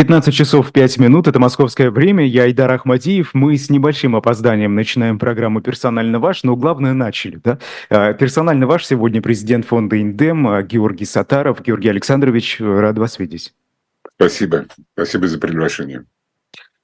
15 часов 5 минут, это московское время, я Айдар Ахмадиев. Мы с небольшим опозданием начинаем программу «Персонально ваш», но главное начали. Да? А, «Персонально ваш» сегодня президент фонда «Индем» а, Георгий Сатаров. Георгий Александрович, рад вас видеть. Спасибо. Спасибо за приглашение.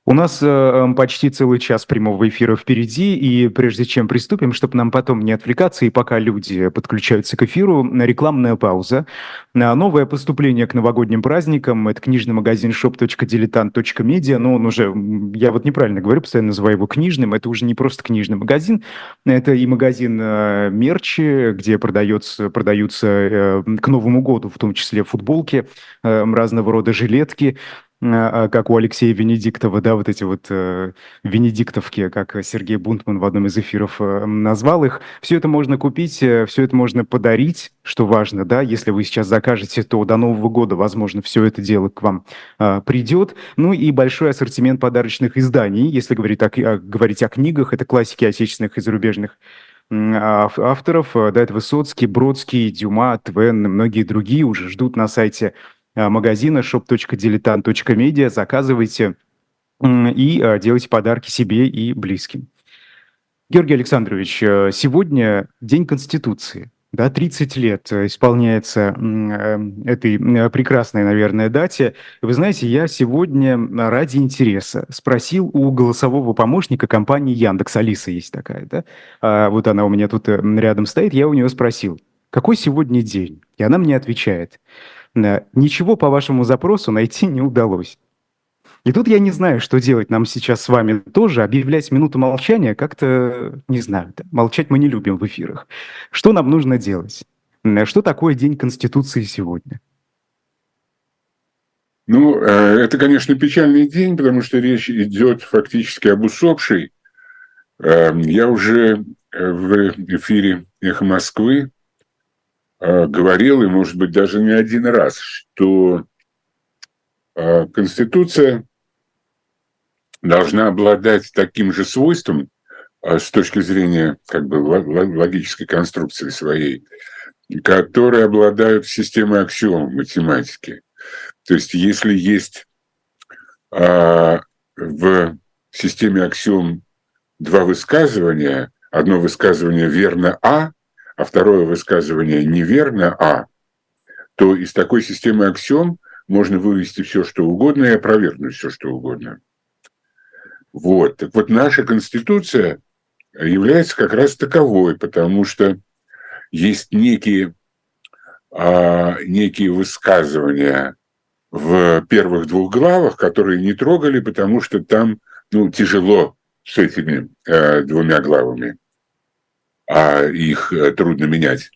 У нас э, эм, почти целый час прямого эфира впереди, и прежде чем приступим, чтобы нам потом не отвлекаться, и пока люди подключаются к эфиру, рекламная пауза. Новое поступление к новогодним праздникам – это книжный магазин shop.diletant.media, но он уже, я вот неправильно говорю, постоянно называю его книжным, это уже не просто книжный магазин, это и магазин э, мерчи, где продается, продаются э, к Новому году, в том числе футболки, э, разного рода жилетки, как у Алексея Венедиктова, да, вот эти вот э, венедиктовки, как Сергей Бунтман в одном из эфиров э, назвал их. Все это можно купить, э, все это можно подарить, что важно, да, если вы сейчас закажете, то до Нового года, возможно, все это дело к вам э, придет. Ну и большой ассортимент подарочных изданий, если говорить о, о, говорить о книгах, это классики отечественных и зарубежных авторов, да, это Высоцкий, Бродский, Дюма, Твен и многие другие уже ждут на сайте Э, магазина shop.diletant.media. Заказывайте и э, делайте подарки себе и близким. Георгий Александрович, э, сегодня День Конституции. Да, 30 лет исполняется этой прекрасной, наверное, дате. Вы знаете, я сегодня ради интереса спросил у голосового помощника компании Яндекс, Алиса есть такая, да? А вот она у меня тут рядом стоит, я у нее спросил, какой сегодня день? И она мне отвечает, ничего по вашему запросу найти не удалось. И тут я не знаю, что делать нам сейчас с вами тоже. Объявлять минуту молчания как-то, не знаю, да, молчать мы не любим в эфирах. Что нам нужно делать? Что такое День Конституции сегодня? Ну, э, это, конечно, печальный день, потому что речь идет фактически об усопшей. Э, я уже э, в эфире «Эхо Москвы» Э, говорил, и, может быть, даже не один раз, что э, Конституция должна обладать таким же свойством э, с точки зрения как бы, логической конструкции своей, которые обладают системой аксиом математики. То есть, если есть в системе аксиом два высказывания, одно высказывание верно А, а второе высказывание неверно А, то из такой системы аксиом можно вывести все, что угодно и опровергнуть все, что угодно. Вот. Так вот, наша Конституция является как раз таковой, потому что есть некие, а, некие высказывания в первых двух главах, которые не трогали, потому что там ну, тяжело с этими э, двумя главами их э, трудно менять.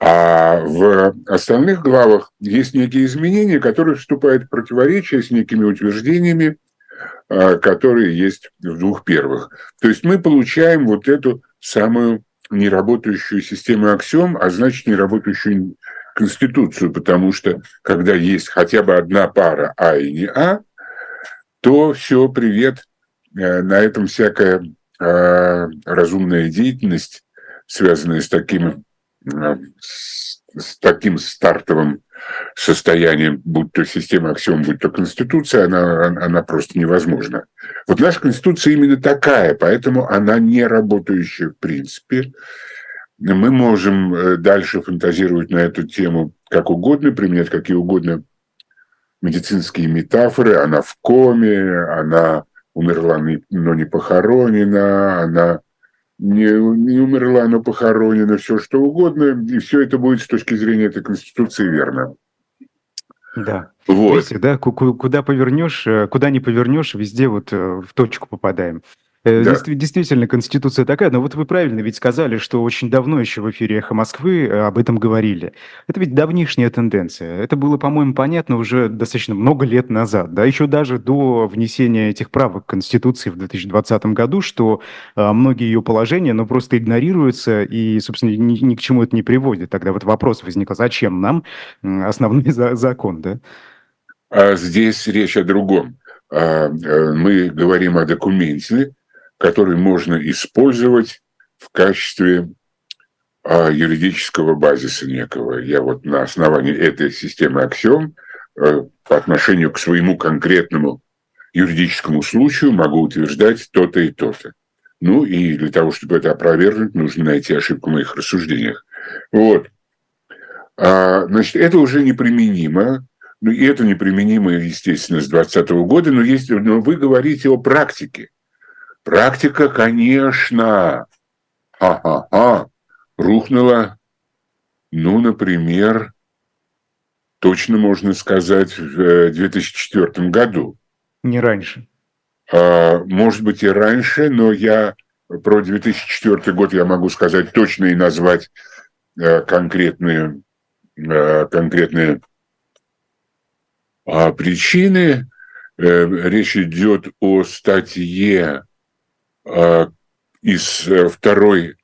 А в остальных главах есть некие изменения, которые вступают в противоречие с некими утверждениями, а, которые есть в двух первых. То есть мы получаем вот эту самую неработающую систему аксиом, а значит неработающую конституцию, потому что когда есть хотя бы одна пара А и не А, то все, привет, э, на этом всякая а, разумная деятельность связанные с таким, с таким стартовым состоянием, будь то система аксиом, будь то конституция, она, она просто невозможна. Вот наша конституция именно такая, поэтому она не работающая в принципе. Мы можем э, дальше фантазировать на эту тему как угодно, применять какие угодно медицинские метафоры. Она в коме, она умерла, но не похоронена, она не, не умерла, но похоронена, все что угодно, и все это будет с точки зрения этой Конституции верно. Да. Вот. Видите, да, куда повернешь, э, куда не повернешь, везде вот э, в точку попадаем. Э, да. Действительно, Конституция такая, но вот вы правильно ведь сказали, что очень давно еще в эфире «Эхо Москвы» э, об этом говорили. Это ведь давнишняя тенденция. Это было, по-моему, понятно уже достаточно много лет назад, да, еще даже до внесения этих правок Конституции в 2020 году, что а, многие ее положения, ну, просто игнорируются и, собственно, ни, ни к чему это не приводит. Тогда вот вопрос возник, а зачем нам основной за закон, да? А здесь речь о другом. А, мы говорим о документе, который можно использовать в качестве а, юридического базиса некого. Я вот на основании этой системы аксиом по отношению к своему конкретному юридическому случаю могу утверждать то-то и то-то. Ну и для того, чтобы это опровергнуть, нужно найти ошибку в моих рассуждениях. Вот. А, значит, это уже неприменимо. Ну, и это неприменимо, естественно, с 2020 года, но, есть, но вы говорите о практике. Практика, конечно, ха-ха-ха, рухнула, ну, например, точно можно сказать, в 2004 э, году. Не раньше. А, может быть, и раньше, но я про 2004 год я могу сказать точно и назвать э, конкретные, э, конкретные а, причины. Речь идет о статье из второй,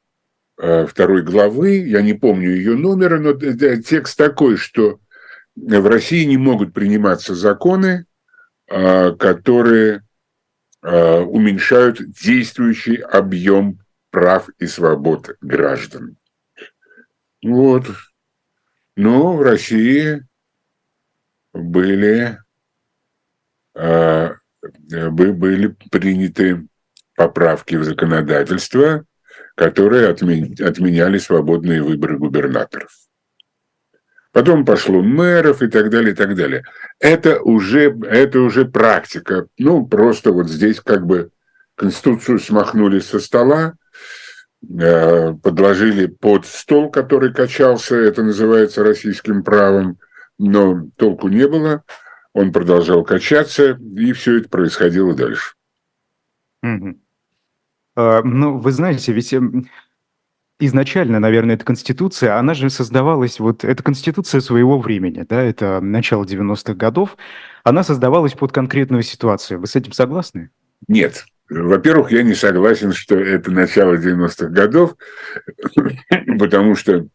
второй главы, я не помню ее номера, но текст такой, что в России не могут приниматься законы, а, которые а, уменьшают действующий объем прав и свобод граждан. Вот. Но в России были, а, были приняты поправки в законодательство, которые отменяли свободные выборы губернаторов. Потом пошло мэров и так далее, и так далее. Это уже, это уже практика. Ну, просто вот здесь как бы Конституцию смахнули со стола, э, подложили под стол, который качался, это называется российским правом, но толку не было, он продолжал качаться, и все это происходило дальше. Угу. А, ну, вы знаете, ведь эм, изначально, наверное, эта конституция, она же создавалась, вот, это конституция своего времени, да, это начало 90-х годов, она создавалась под конкретную ситуацию. Вы с этим согласны? Нет. Во-первых, я не согласен, что это начало 90-х годов, потому что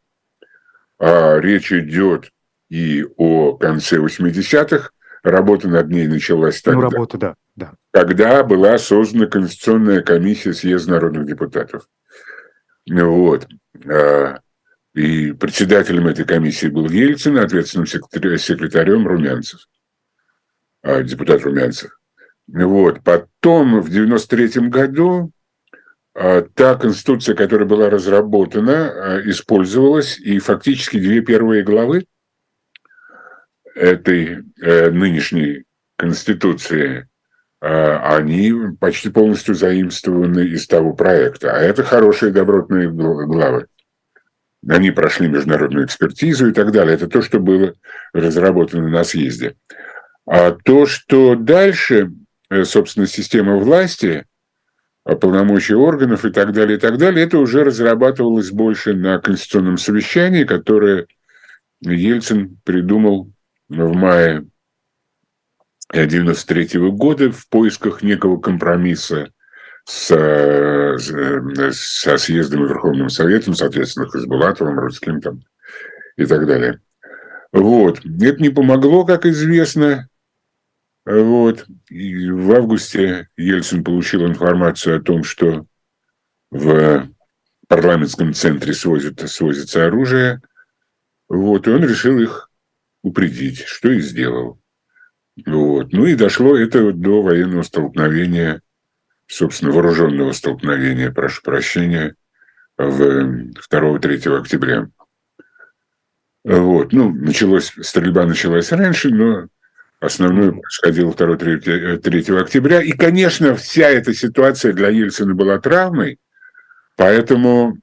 а, речь идет и о конце 80-х, работа над ней началась ну, тогда. Ну, работа, да, да. Когда была создана Конституционная комиссия съезда народных депутатов. Вот. А, и председателем этой комиссии был Ельцин, ответственным секретарем Румянцев, а, депутат Румянцев. Вот. Потом в 93 году а, та конституция, которая была разработана, использовалась, и фактически две первые главы этой э, нынешней конституции а, они почти полностью заимствованы из того проекта. А это хорошие добротные главы. Они прошли международную экспертизу и так далее. Это то, что было разработано на съезде. А то, что дальше, э, собственно, система власти, а, полномочия органов и так далее, и так далее, это уже разрабатывалось больше на конституционном совещании, которое Ельцин придумал в мае 1993 года в поисках некого компромисса с, э, со съездом и Верховным Советом, соответственно, Хазбулатовым, Русским там, и так далее. Вот. Это не помогло, как известно. Вот. И в августе Ельцин получил информацию о том, что в парламентском центре свозит, свозится оружие. Вот. И он решил их упредить, что и сделал. Вот. Ну и дошло это до военного столкновения, собственно, вооруженного столкновения, прошу прощения, в 2-3 октября. Вот. Ну, началось, стрельба началась раньше, но основное происходило 2-3 октября. И, конечно, вся эта ситуация для Ельцина была травмой, поэтому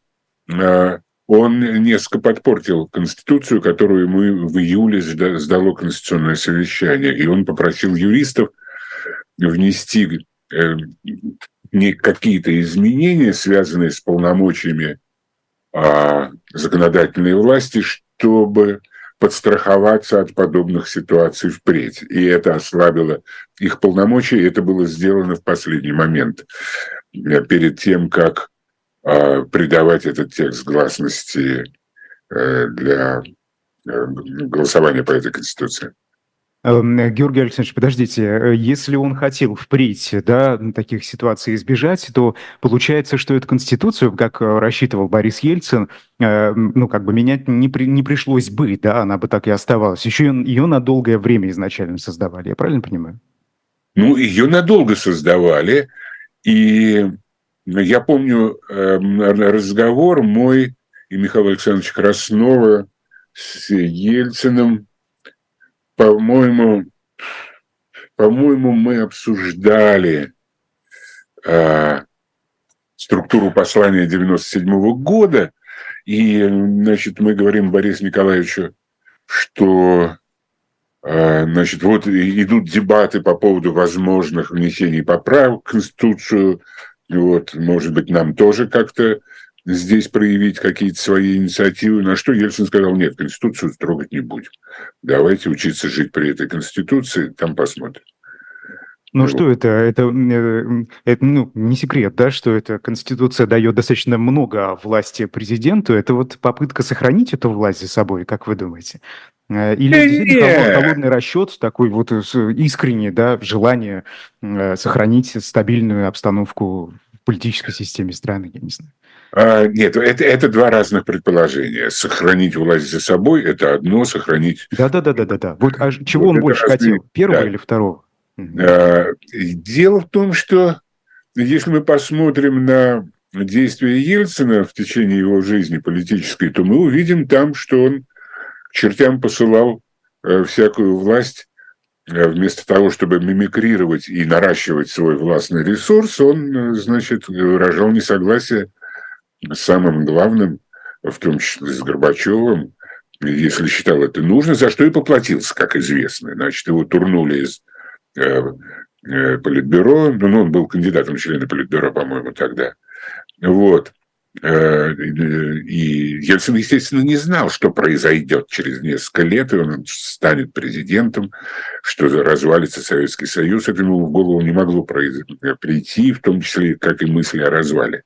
э, он несколько подпортил Конституцию, которую мы в июле сдало Конституционное совещание. И он попросил юристов внести э, не какие-то изменения, связанные с полномочиями а, законодательной власти, чтобы подстраховаться от подобных ситуаций впредь. И это ослабило их полномочия, и это было сделано в последний момент, э, перед тем, как придавать этот текст гласности э, для э, голосования по этой Конституции. Эм, Георгий Александрович, подождите, э, если он хотел впредь да, таких ситуаций избежать, то получается, что эту Конституцию, как рассчитывал Борис Ельцин, ну, как бы менять не, при, не пришлось бы, да, она бы так и оставалась. Еще ее на долгое время изначально создавали, я правильно понимаю? Ну, ее надолго создавали, и я помню эм, разговор мой и Михаила Александровича Краснова с Ельциным, по-моему, по-моему, мы обсуждали э, структуру послания 97 -го года, и, значит, мы говорим Борису Николаевичу, что, э, значит, вот идут дебаты по поводу возможных внесений поправок в Конституцию, вот, может быть, нам тоже как-то здесь проявить какие-то свои инициативы, на что Ельцин сказал, нет, Конституцию трогать не будем. Давайте учиться жить при этой Конституции, там посмотрим. Ну вот. что это? Это, э, это ну, не секрет, да, что эта Конституция дает достаточно много власти президенту. Это вот попытка сохранить эту власть за собой, как вы думаете? Э, или действительно холодный расчет, такой вот искренний, да, желание э, сохранить стабильную обстановку в политической системе страны, я не знаю. А, нет, это, это два разных предположения. Сохранить власть за собой – это одно, сохранить… Да-да-да-да-да. Вот а чего вот он больше разные... хотел, первого да. или второго? А, дело в том, что если мы посмотрим на действия Ельцина в течение его жизни политической, то мы увидим там, что он чертям посылал э, всякую власть э, вместо того, чтобы мимикрировать и наращивать свой властный ресурс, он, э, значит, выражал несогласие самым главным, в том числе с Горбачевым, если считал это нужно, за что и поплатился, как известно. Значит, его турнули из Политбюро, ну, он был кандидатом в члены Политбюро, по-моему, тогда. Вот. Э, и Ельцин, естественно, не знал, что произойдет через несколько лет, и он станет президентом, что развалится Советский Союз. Это ему в голову не могло прийти, в том числе, как и мысли о развале.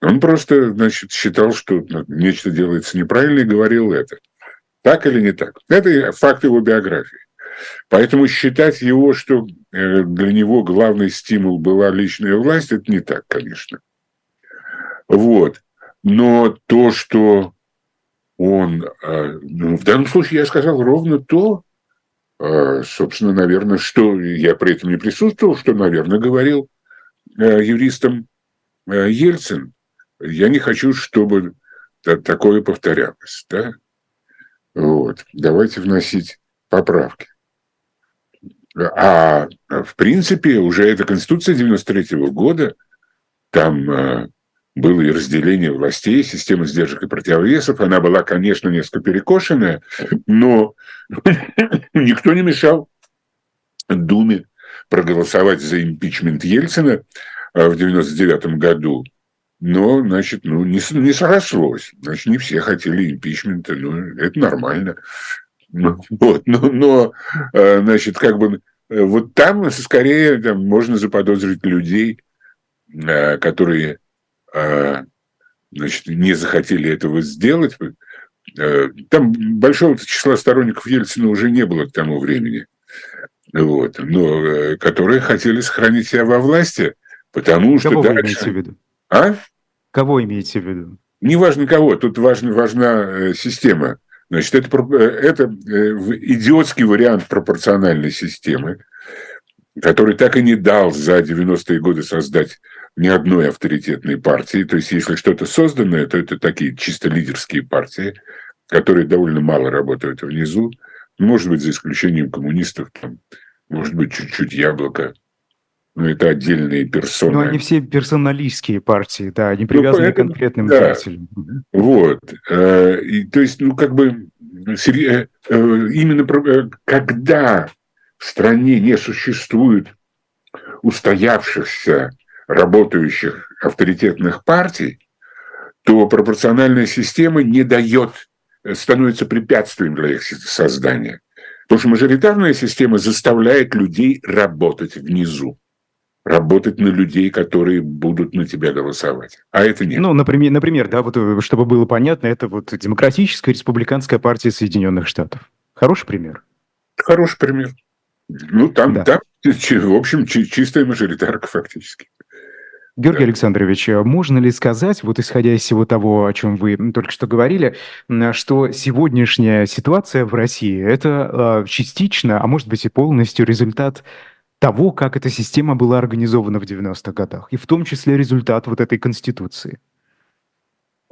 Он просто, значит, считал, что нечто делается неправильно и говорил это. Так или не так? Это факт его биографии. Поэтому считать его, что э, для него главный стимул была личная власть, это не так, конечно. Вот. Но то, что он... Э, ну, в данном случае я сказал ровно то, э, собственно, наверное, что я при этом не присутствовал, что, наверное, говорил юристам Ельцин я не хочу, чтобы такое повторялось. Да? Вот. Давайте вносить поправки. А в принципе уже эта Конституция 93 -го года, там э, было и разделение властей, система сдержек и противовесов. Она была, конечно, несколько перекошенная, но никто не мешал Думе проголосовать за импичмент Ельцина э, в 99 году но, значит, ну, не, не срослось. Значит, не все хотели импичмента, ну, это нормально. Ну, вот, но, но, э, значит, как бы, э, вот там скорее там, можно заподозрить людей, э, которые, значит, не захотели этого сделать. Там большого числа сторонников Ельцина уже не было к тому времени. Вот, но которые хотели сохранить себя во власти, потому что Кого дальше... Вы в виду? А? Кого имеете в виду? Неважно кого, тут важна, важна э, система. Значит, это, э, это э, идиотский вариант пропорциональной системы, который так и не дал за 90-е годы создать ни одной авторитетной партии. То есть, если что-то созданное, то это такие чисто лидерские партии, которые довольно мало работают внизу. Может быть, за исключением коммунистов, там, может быть, чуть-чуть яблоко – ну, это отдельные персоны. Ну, они все персоналистские партии, да, они привязаны ну, поэтому, к конкретным да. деятелям. Вот. Э, и, то есть, ну, как бы, э, э, именно когда в стране не существует устоявшихся, работающих авторитетных партий, то пропорциональная система не дает, становится препятствием для их создания. Потому что мажоритарная система заставляет людей работать внизу работать на людей, которые будут на тебя голосовать. А это нет. Ну, например, например, да, вот э, чтобы было понятно, это вот Демократическая республиканская партия Соединенных Штатов. Хороший пример. Хороший пример. Ну, там, да. там в общем, чистая мажоритарка фактически. Георгий Александрович, а можно ли сказать, вот исходя из всего того, о чем вы только что говорили, что сегодняшняя ситуация в России – это а, частично, а может быть и полностью результат того, как эта система была организована в 90-х годах, и в том числе результат вот этой Конституции?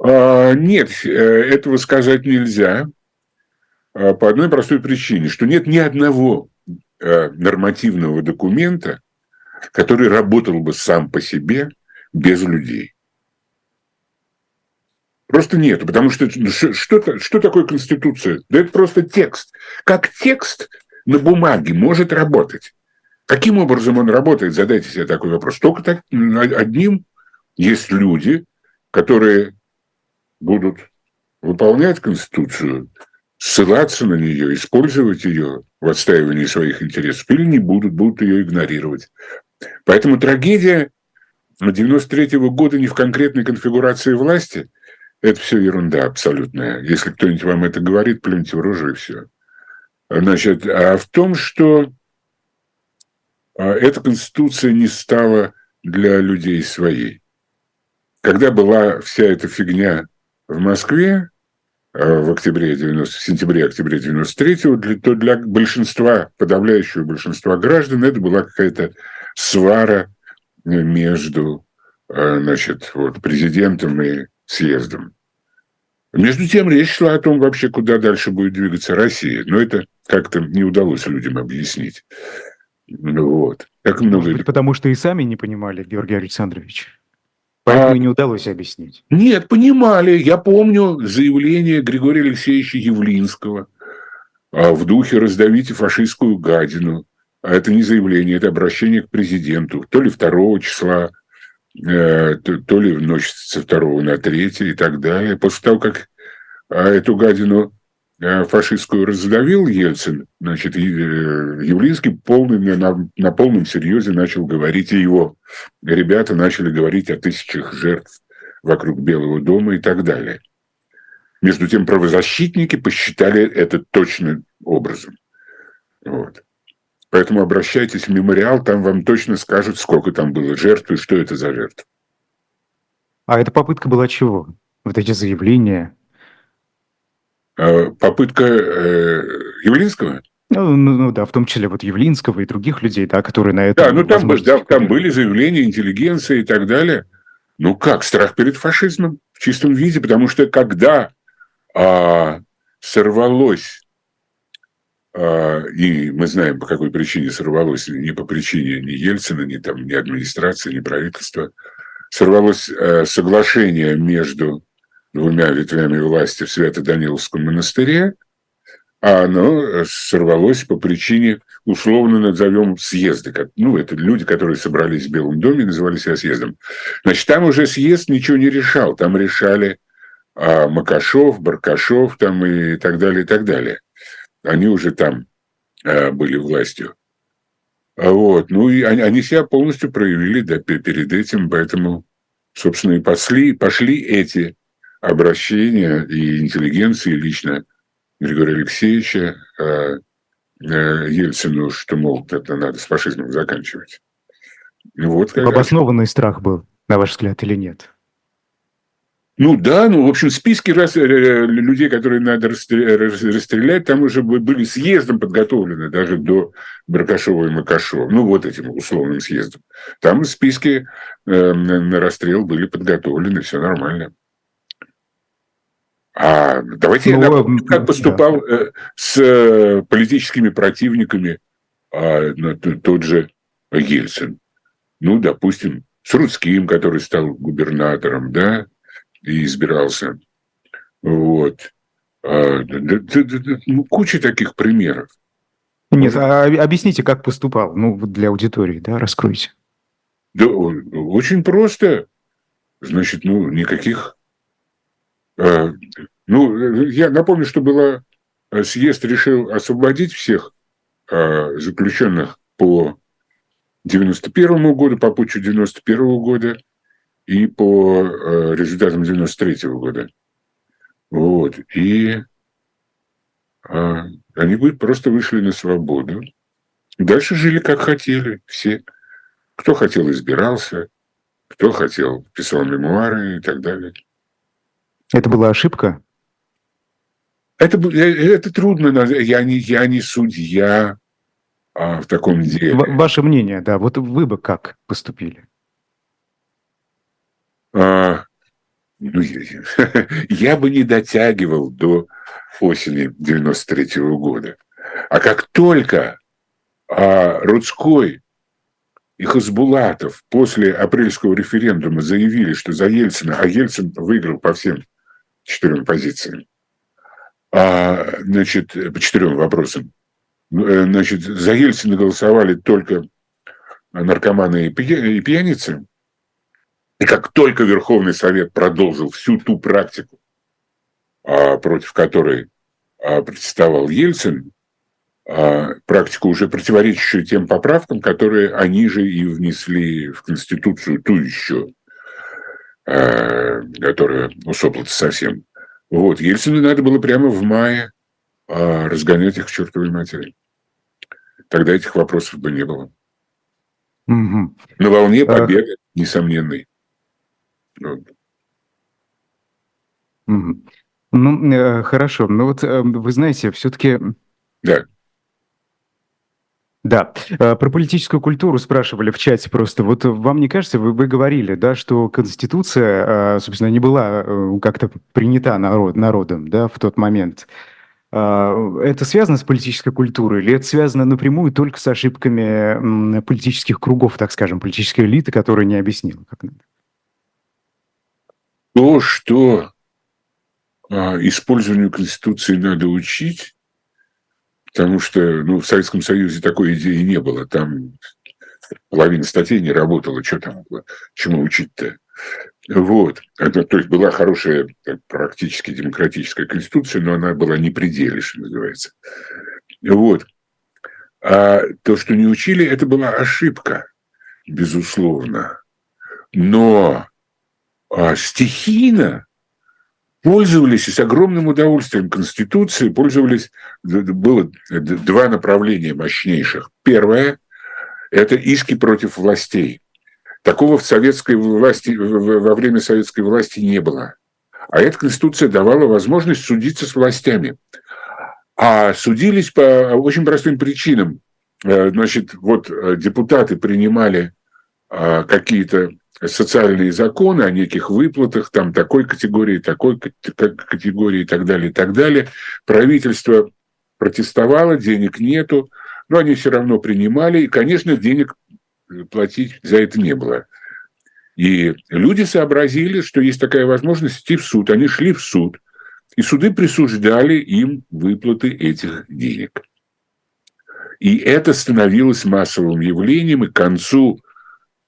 А, нет, э, этого сказать нельзя по одной простой причине, что нет ни одного э, нормативного документа, который работал бы сам по себе без людей. Просто нет, потому что что, что такое Конституция? Да это просто текст. Как текст на бумаге может работать? Каким образом он работает? Задайте себе такой вопрос. Только так, одним есть люди, которые будут выполнять Конституцию, ссылаться на нее, использовать ее в отстаивании своих интересов, или не будут, будут ее игнорировать. Поэтому трагедия 93 -го года не в конкретной конфигурации власти, это все ерунда абсолютная. Если кто-нибудь вам это говорит, плюньте в рожу и все. Значит, а в том, что а, эта конституция не стала для людей своей. Когда была вся эта фигня в Москве а, в октябре 90, в сентябре-октябре 93 то для большинства, подавляющего большинства граждан это была какая-то свара между а, значит, вот, президентом и съездом. Между тем, речь шла о том вообще, куда дальше будет двигаться Россия. Но это как-то не удалось людям объяснить. Вот. Как много... Может быть, потому что и сами не понимали, Георгий Александрович. Поэтому а... не удалось объяснить. Нет, понимали. Я помню заявление Григория Алексеевича Явлинского а, в духе «раздавите фашистскую гадину». А это не заявление, это обращение к президенту. То ли 2 числа, э, то, ли в ночь со 2 на 3 и так далее. После того, как а, эту гадину Э, фашистскую раздавил Ельцин, значит, э, Явлинский полный, на, на полном серьезе начал говорить, и его ребята начали говорить о тысячах жертв вокруг Белого дома и так далее. Между тем, правозащитники посчитали это точным образом. Вот. Поэтому обращайтесь в мемориал, там вам точно скажут, сколько там было жертв и что это за жертв. А эта попытка была чего? Вот эти заявления, Э, попытка э, Явлинского? Ну, ну, ну да, в том числе вот Явлинского и других людей, да, которые на это... Да, ну там, да, там были заявления интеллигенции и так далее. Ну как, страх перед фашизмом в чистом виде, потому что когда а, сорвалось, а, и мы знаем, по какой причине сорвалось, не по причине ни Ельцина, ни, там, ни администрации, ни правительства, сорвалось а, соглашение между двумя ветвями власти в Свято-Даниловском монастыре, а оно сорвалось по причине, условно назовем, съезда. Ну, это люди, которые собрались в Белом доме, называли себя съездом. Значит, там уже съезд ничего не решал. Там решали а, Макашов, Баркашов там и так далее, и так далее. Они уже там а, были властью. А вот. Ну, и они, они себя полностью проявили да, перед этим, поэтому, собственно, и пошли, пошли эти обращения и интеллигенции лично Григория Алексеевича э, э, Ельцину, что, мол, это надо с фашизмом заканчивать. Вот Обоснованный страх был, на ваш взгляд, или нет? Ну да, ну, в общем, списки раз, э, людей, которые надо расстрелять, там уже были съездом подготовлены, даже до Баркашова и Макашова. Ну, вот этим условным съездом. Там списки э, на расстрел были подготовлены, все нормально. А давайте ну, я напомню, как поступал да. с э, политическими противниками а, тот же Ельцин. Ну, допустим, с Рудским, который стал губернатором, да, и избирался. Вот. А, ну, куча таких примеров. Нет, а объясните, как поступал, ну, для аудитории, да, раскройте. Да, очень просто. Значит, ну, никаких Э, ну, я напомню, что было съезд решил освободить всех заключенных по 91 году, по путчу 91 года и по результатам 93 года. Вот. И они просто вышли на свободу. Дальше жили как хотели все. Кто хотел, избирался, кто хотел, писал мемуары и так далее. Это была ошибка? Это, э, это трудно. Я не, я не судья а, в таком деле. Ваше мнение, да. Вот вы бы как поступили? А, ну, я бы не дотягивал до осени 93 -го года. А как только а, Рудской и Хасбулатов после апрельского референдума заявили, что за Ельцина, а Ельцин выиграл по всем четырем позициям, а, значит, по четырем вопросам, э, значит, за Ельцина голосовали только наркоманы и пьяницы, и как только Верховный Совет продолжил всю ту практику, а, против которой а, протестовал Ельцин, а, практику, уже противоречащую тем поправкам, которые они же и внесли в Конституцию, ту еще, которая усопла совсем. Вот, Ельцину надо было прямо в мае разгонять их к чертовой матери. Тогда этих вопросов бы не было. Угу. На волне победы, несомненной. Угу. Ну, э, хорошо. Ну вот э, вы знаете, все-таки... Да. Да, э, про политическую культуру спрашивали в чате просто. Вот вам не кажется, вы, вы говорили, да, что Конституция, собственно, не была как-то принята народ, народом, да, в тот момент. Это связано с политической культурой или это связано напрямую только с ошибками политических кругов, так скажем, политической элиты, которая не объяснила, как надо? То, что а, использованию Конституции надо учить, потому что ну, в Советском Союзе такой идеи не было. Там половина статей не работала, что там чему учить-то. Вот. Это, то есть была хорошая практически демократическая конституция, но она была не пределе, что называется. Вот. А то, что не учили, это была ошибка, безусловно. Но стихийно пользовались с огромным удовольствием Конституцией, пользовались, было два направления мощнейших. Первое – это иски против властей. Такого в советской власти, во время советской власти не было. А эта Конституция давала возможность судиться с властями. А судились по очень простым причинам. Э, значит, вот э, депутаты принимали а, какие-то социальные законы о неких выплатах, там такой категории, такой категории и так далее, и так далее. Правительство протестовало, денег нету, но они все равно принимали, и, конечно, денег платить за это не было. И люди сообразили, что есть такая возможность идти в суд. Они шли в суд, и суды присуждали им выплаты этих денег. И это становилось массовым явлением, и к концу а,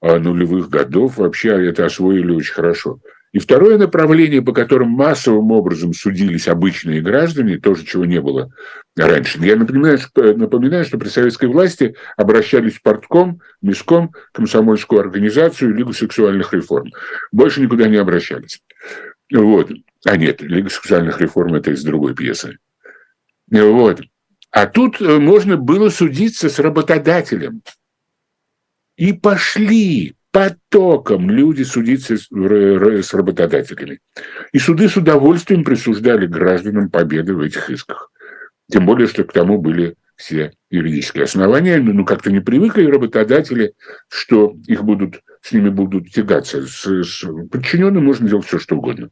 нулевых годов вообще это освоили очень хорошо. И второе направление, по которым массовым образом судились обычные граждане, тоже чего не было раньше. Я напоминаю, что, напоминаю, что при советской власти обращались в портком, миском, комсомольскую организацию, Лигу сексуальных реформ. Больше никуда не обращались. Вот. А нет, Лига сексуальных реформ – это из другой пьесы. Вот. А тут э, можно было судиться с работодателем. И пошли потоком люди судиться с работодателями. И суды с удовольствием присуждали гражданам победы в этих исках. Тем более, что к тому были все юридические основания. Ну, как-то не привыкли работодатели, что их будут, с ними будут тягаться. С, с подчиненным можно делать все, что угодно.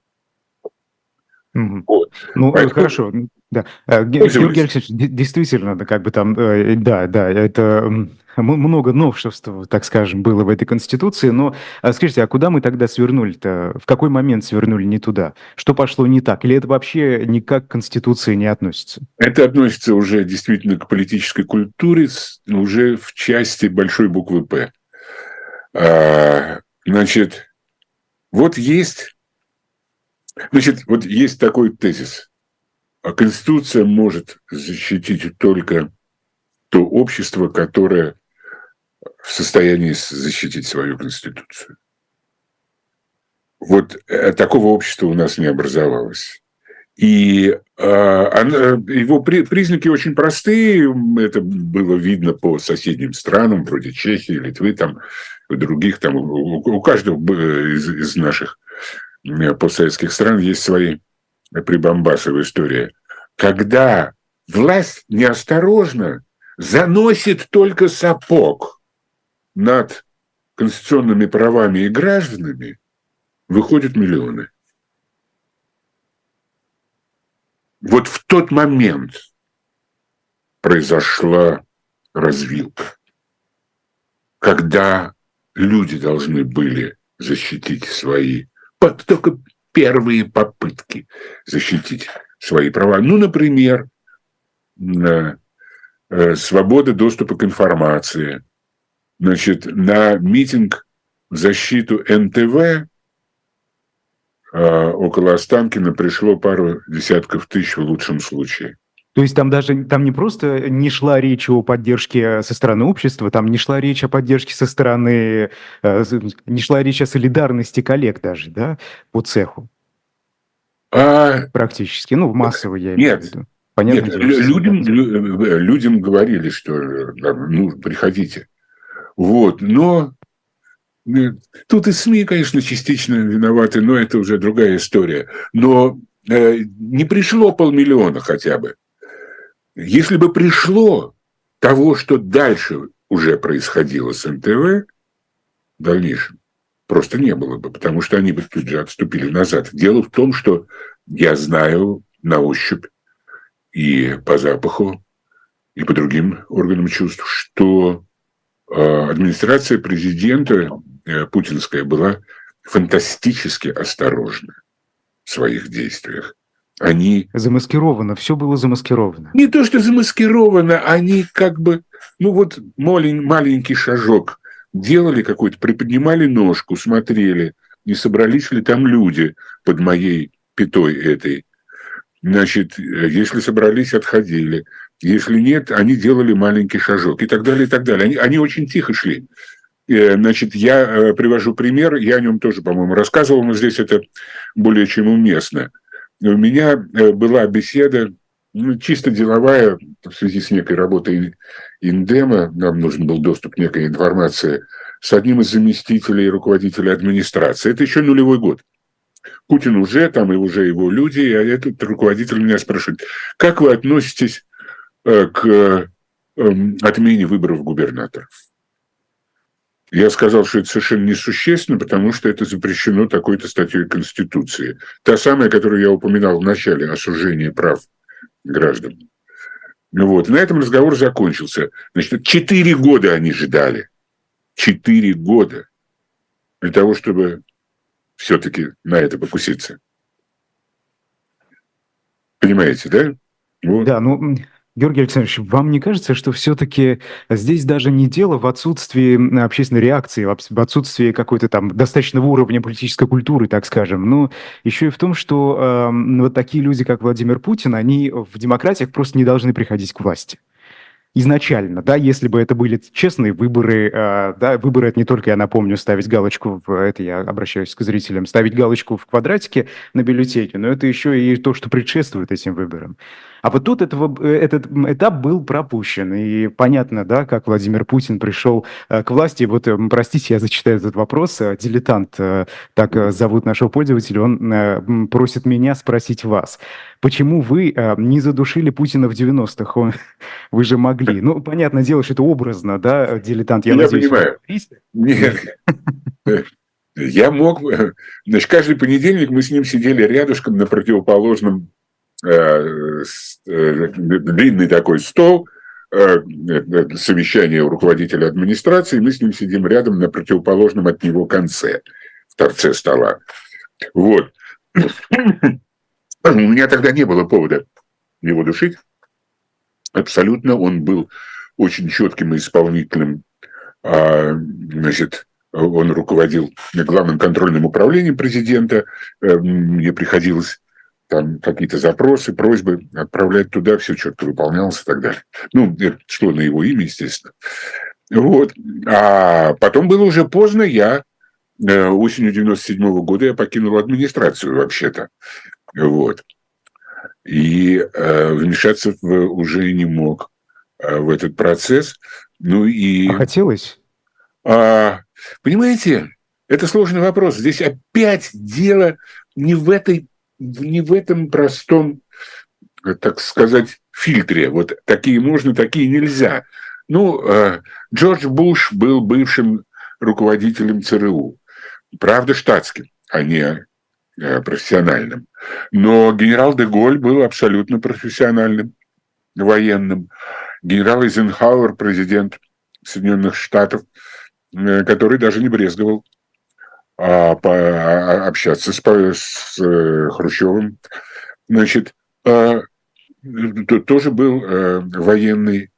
Вот. Ну, Поэтому... хорошо. Да. Э, Георгий Алексеевич, действительно, как бы там, э, да, да, это много новшеств, так скажем, было в этой Конституции, но а скажите, а куда мы тогда свернули-то? В какой момент свернули не туда? Что пошло не так? Или это вообще никак к Конституции не относится? Это относится уже действительно к политической культуре, уже в части большой буквы «П». А, значит, вот есть, значит, вот есть такой тезис. А Конституция может защитить только то общество, которое в состоянии защитить свою Конституцию. Вот э, такого общества у нас не образовалось. И э, она, его при, признаки очень простые. Это было видно по соседним странам, вроде Чехии, Литвы, там, других. Там, у, каждого из, наших постсоветских стран есть свои прибамбасы в истории. Когда власть неосторожно заносит только сапог над конституционными правами и гражданами, выходят миллионы. Вот в тот момент произошла развилка, когда люди должны были защитить свои, только первые попытки защитить свои права. Ну, например, э, свобода доступа к информации. Значит, на митинг в защиту НТВ а, около Останкина пришло пару десятков тысяч в лучшем случае. То есть там даже там не просто не шла речь о поддержке со стороны общества, там не шла речь о поддержке со стороны, э, не шла речь о солидарности коллег даже, да, по цеху. А... Практически, ну, массово я имею в виду. Понятно, Нет, людям, людям говорили, что ну, приходите. Вот, но Тут и СМИ, конечно, частично виноваты, но это уже другая история. Но э, не пришло полмиллиона хотя бы. Если бы пришло того, что дальше уже происходило с НТВ в дальнейшем, просто не было бы, потому что они бы тут же отступили назад. Дело в том, что я знаю на ощупь и по запаху, и по другим органам чувств, что э, администрация президента Э, путинская была фантастически осторожна в своих действиях. Они... Замаскировано, все было замаскировано. Не то, что замаскировано, они как бы, ну вот малень, маленький шажок делали какой-то, приподнимали ножку, смотрели, не собрались ли там люди под моей пятой этой. Значит, если собрались, отходили. Если нет, они делали маленький шажок и так далее, и так далее. Они, они очень тихо шли. Э, значит, я э, привожу пример, я о нем тоже, по-моему, рассказывал, но здесь это более чем уместно. У меня э, была беседа, ну, чисто деловая, в связи с некой работой Индема, нам нужен был доступ к некой информации, с одним из заместителей руководителя администрации. Это еще нулевой год. Путин уже, там и уже его люди, а этот руководитель меня спрашивает, как вы относитесь к эм, отмене выборов губернаторов? Я сказал, что это совершенно несущественно, потому что это запрещено такой-то статьей Конституции. Та самая, которую я упоминал в начале, о сужении прав граждан. Вот, на этом разговор закончился. Значит, четыре года они ждали. Четыре года для того, чтобы все-таки на это покуситься. Понимаете, да? Вот. Да, ну Георгий Александрович, вам не кажется, что все-таки здесь даже не дело в отсутствии общественной реакции, в отсутствии какой-то там достаточного уровня политической культуры, так скажем, но еще и в том, что э, вот такие люди, как Владимир Путин, они в демократиях просто не должны приходить к власти изначально, да, если бы это были честные выборы, э, да, выборы это не только, я напомню, ставить галочку в, это я обращаюсь к зрителям, ставить галочку в квадратике на бюллетене, но это еще и то, что предшествует этим выборам. А вот тут этого, э, этот этап был пропущен, и понятно, да, как Владимир Путин пришел э, к власти. Вот, э, простите, я зачитаю этот вопрос. Дилетант, так зовут нашего пользователя, он просит меня спросить вас. Почему вы не задушили Путина в 90-х? Вы же могли. Ну, понятное дело, что это образно, да, дилетант? Я, я надеюсь, понимаю. Нет. Я мог... Значит, каждый понедельник мы с ним сидели рядышком на противоположном длинный такой стол, э, совещание руководителя администрации, мы с ним сидим рядом на противоположном от него конце, в торце стола. Вот. У меня тогда не было повода его душить. Абсолютно он был очень четким и исполнительным. А, значит, он руководил главным контрольным управлением президента. Мне приходилось там какие-то запросы, просьбы отправлять туда, все четко выполнялось и так далее. Ну, это шло на его имя, естественно. Вот. А потом было уже поздно, я э, осенью 97 -го года я покинул администрацию вообще-то. Вот. и э, вмешаться в, уже не мог э, в этот процесс. Ну и... А хотелось? А, понимаете, это сложный вопрос. Здесь опять дело не в, этой, не в этом простом, так сказать, фильтре. Вот такие можно, такие нельзя. Ну, э, Джордж Буш был бывшим руководителем ЦРУ. Правда, штатским, а не э, профессиональным. Но генерал де Голь был абсолютно профессиональным военным. Генерал Эйзенхауэр, президент Соединенных Штатов, э, который даже не брезговал общаться с, с э, Хрущевым. Значит, а, тоже был а, военный.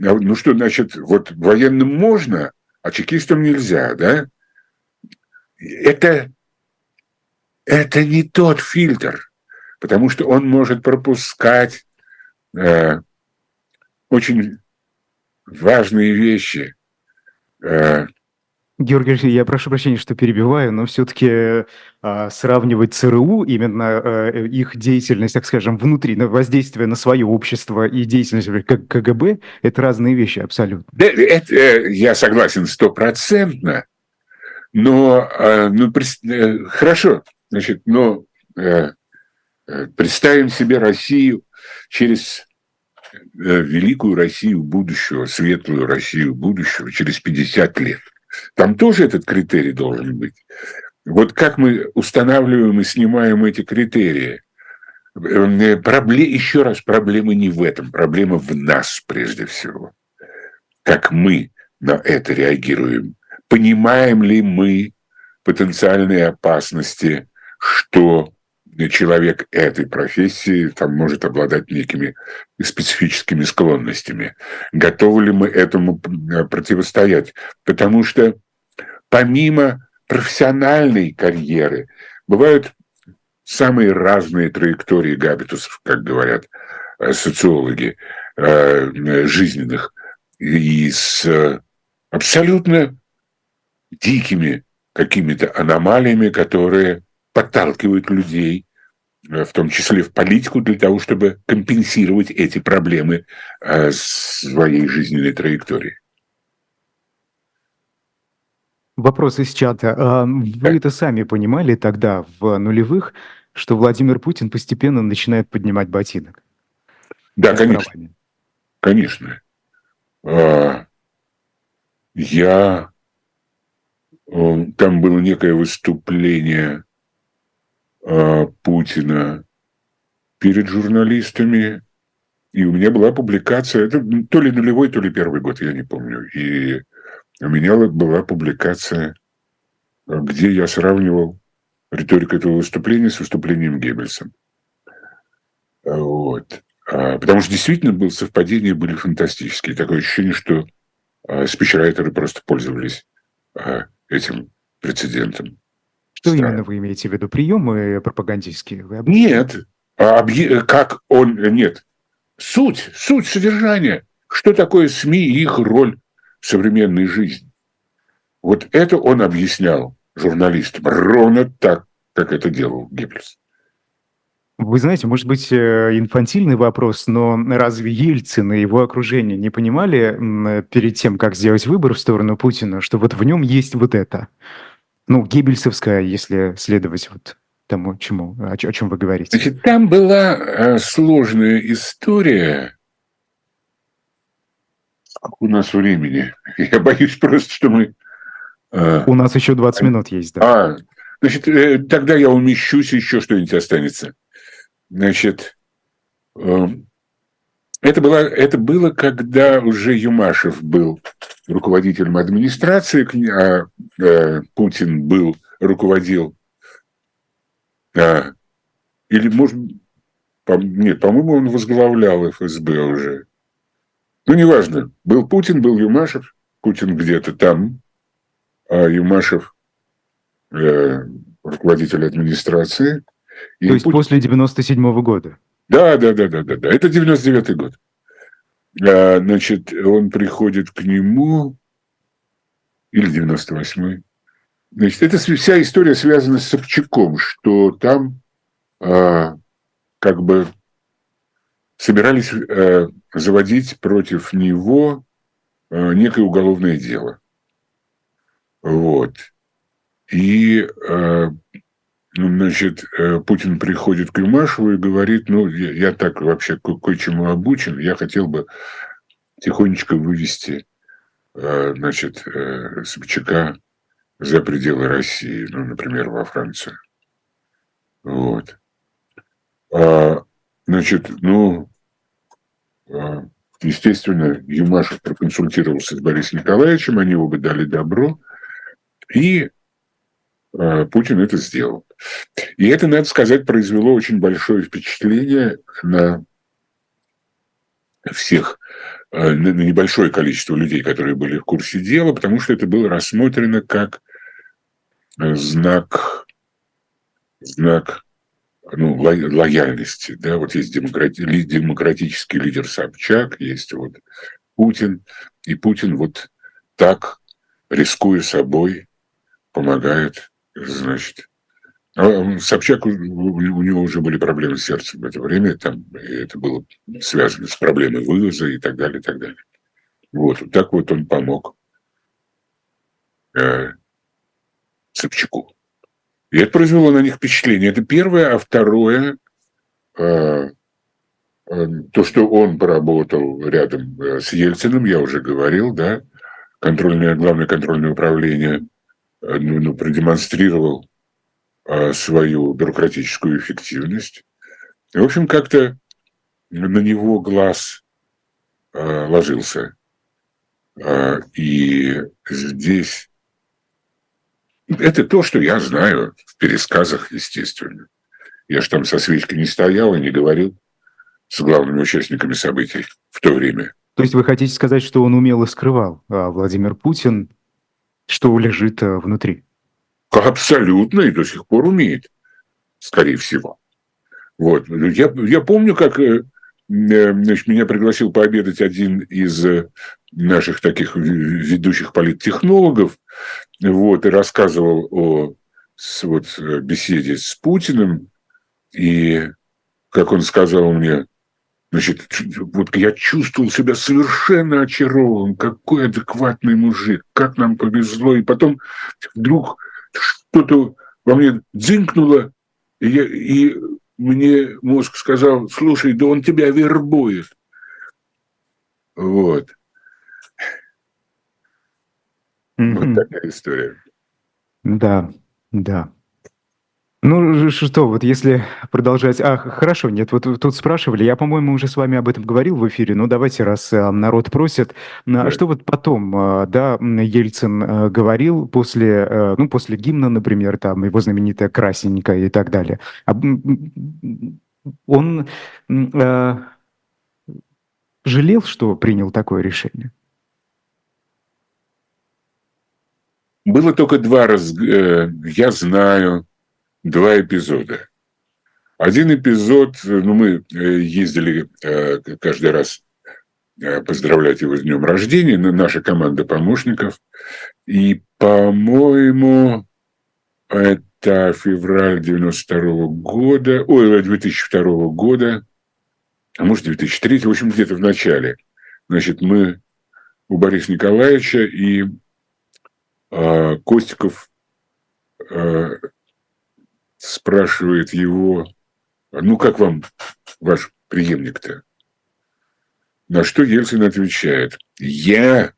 А, ну что значит, вот военным можно, а чекистам нельзя, да? Это, это не тот фильтр, потому что он может пропускать э, очень важные вещи. Э, Георгий, я прошу прощения, что перебиваю, но все-таки э, сравнивать ЦРУ, именно э, их деятельность, так скажем, внутри, на воздействие на свое общество и деятельность как КГБ, это разные вещи абсолютно. Да, это, э, я согласен стопроцентно, но э, ну, э, хорошо, значит, но э, представим себе Россию через великую Россию будущего, светлую Россию будущего через 50 лет. Там тоже этот критерий должен быть. Вот как мы устанавливаем и снимаем эти критерии? Э, Пробле... Еще раз, проблема не в этом, проблема в нас прежде всего. Как мы на это реагируем? Понимаем ли мы потенциальные опасности, что человек этой профессии там может обладать некими специфическими склонностями. Готовы ли мы этому э, противостоять? Потому что помимо профессиональной карьеры бывают самые разные траектории габитусов, как говорят э, социологи, э, жизненных, и с абсолютно дикими какими-то аномалиями, которые подталкивают людей, э, в том числе в политику, для того, чтобы компенсировать эти проблемы э, своей жизненной траектории. Вопрос из чата. А, вы это сами понимали тогда, в нулевых, что Владимир Путин постепенно начинает поднимать ботинок? Да, конечно. Конечно. А, я... Э, там было некое выступление Путина перед журналистами. И у меня была публикация, это то ли нулевой, то ли первый год, я не помню. И у меня была публикация, где я сравнивал риторику этого выступления с выступлением Геббельса. Вот. А, потому что действительно было совпадения были фантастические. Такое ощущение, что а, спичрайтеры просто пользовались этим прецедентом. Что Странно. именно вы имеете в виду? Приемы пропагандистские? Вы нет. А объ... Как он... Нет. Суть, суть содержания. Что такое СМИ и их роль в современной жизни? Вот это он объяснял журналистам ровно так, как это делал Геббельс. Вы знаете, может быть, э, инфантильный вопрос, но разве Ельцин и его окружение не понимали перед тем, как сделать выбор в сторону Путина, что вот в нем есть вот это? Ну, геббельсовская, если следовать вот тому, чему, о, о чем вы говорите. Значит, там была э, сложная история. у нас времени? Я боюсь просто, что мы... Э, у нас еще 20 минут есть, да. А, значит, э, тогда я умещусь, еще что-нибудь останется. Значит, это было, это было, когда уже Юмашев был руководителем администрации, а э, Путин был, руководил, а, или, может, по, нет, по-моему, он возглавлял ФСБ уже. Ну, неважно, был Путин, был Юмашев, Путин где-то там, а Юмашев э, руководитель администрации. То есть Путин... после 97 -го года? Да, да, да, да, да, да. Это 99-й год. А, значит, он приходит к нему, или 98-й. Значит, это вся история связана с Собчаком, что там а, как бы собирались э, заводить против него э, некое уголовное дело. Вот. И, ну, значит, э, Путин приходит к Юмашеву и говорит, ну, я, я так вообще кое-чему обучен, я хотел бы тихонечко вывести, э, значит, э, Собчака за пределы России, ну, например, во Францию. Вот. А, значит, ну, а, естественно, Юмашев проконсультировался с Борисом Николаевичем, они оба дали добро, и Путин это сделал. И это, надо сказать, произвело очень большое впечатление на всех, а, на небольшое количество людей, которые были в курсе дела, потому что это было рассмотрено как знак, знак ну, лояльности. Да? Вот есть демократи, демократический лидер Собчак, есть вот Путин, и Путин вот так, рискуя собой, помогает, значит, а Собчак, у него уже были проблемы с сердцем в это время, там, это было связано с проблемой вывоза и так далее, и так далее. Вот, так вот он помог э, Собчаку. И это произвело на них впечатление. Это первое. А второе, э, э, то, что он поработал рядом э, с Ельциным, я уже говорил, да, контрольное, главное контрольное управление ну, ну, продемонстрировал свою бюрократическую эффективность. И, в общем, как-то на него глаз ложился. И здесь это то, что я знаю в пересказах, естественно. Я же там со свечкой не стоял и не говорил с главными участниками событий в то время. То есть вы хотите сказать, что он умело скрывал а Владимир Путин, что лежит а, внутри? Абсолютно, и до сих пор умеет, скорее всего. Вот. Я, я помню, как э, Э, значит, меня пригласил пообедать один из э, наших таких ведущих политтехнологов, вот, и рассказывал о вот, э, беседе с Путиным, и, как он сказал мне, значит, вот я чувствовал себя совершенно очарован, какой адекватный мужик, как нам повезло, и потом вдруг что-то во мне дзинкнуло, и, я, и мне мозг сказал, слушай, да он тебя вербует. Вот. Mm-hmm. Вот такая история. Да, да. Ну что, вот если продолжать... А, хорошо, нет, вот тут спрашивали, я, по-моему, уже с вами об этом говорил в эфире, ну давайте, раз а, народ просит. Да. Что вот потом, а, да, Ельцин а, говорил после, ну, после гимна, например, там, его знаменитая «Красенька» и так далее. Он э, жалел, что принял такое решение? Было только два раза, э, я знаю, два эпизода. Один эпизод, ну, мы э, ездили э, каждый раз э, поздравлять его с днем рождения, наша команда помощников. И, по-моему, это февраль 92 -го года, ой, 2002 года, а может, 2003, в общем, где-то в начале. Значит, мы у Бориса Николаевича и э, Костиков спрашивает его, ну как вам ваш преемник-то? На что Ельцин отвечает, я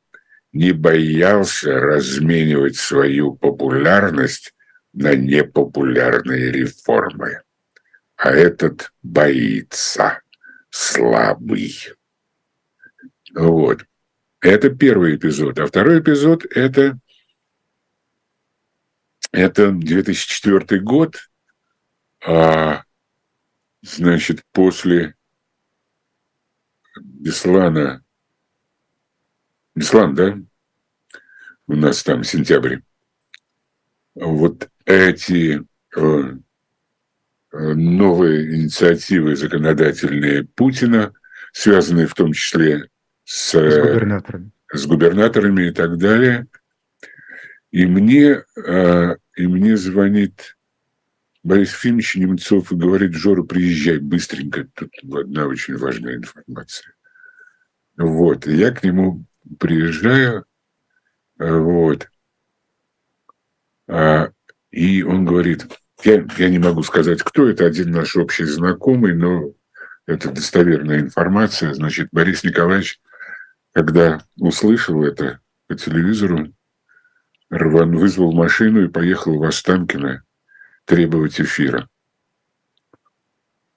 не боялся разменивать свою популярность на непопулярные реформы. А этот боится, слабый. Вот. Это первый эпизод. А второй эпизод – это, это 2004 год, а, значит, после Беслана, Беслан, да? У нас там сентябрь. Вот эти э, новые инициативы законодательные Путина, связанные в том числе с, с губернаторами. с губернаторами и так далее. И мне, э, и мне звонит Борис Ефимович Немцов и говорит, Жора, приезжай быстренько, тут одна очень важная информация. Вот, и я к нему приезжаю, вот, а, и он говорит, я, я не могу сказать, кто это, один наш общий знакомый, но это достоверная информация. Значит, Борис Николаевич, когда услышал это по телевизору, рван, вызвал машину и поехал в Останкино требовать эфира.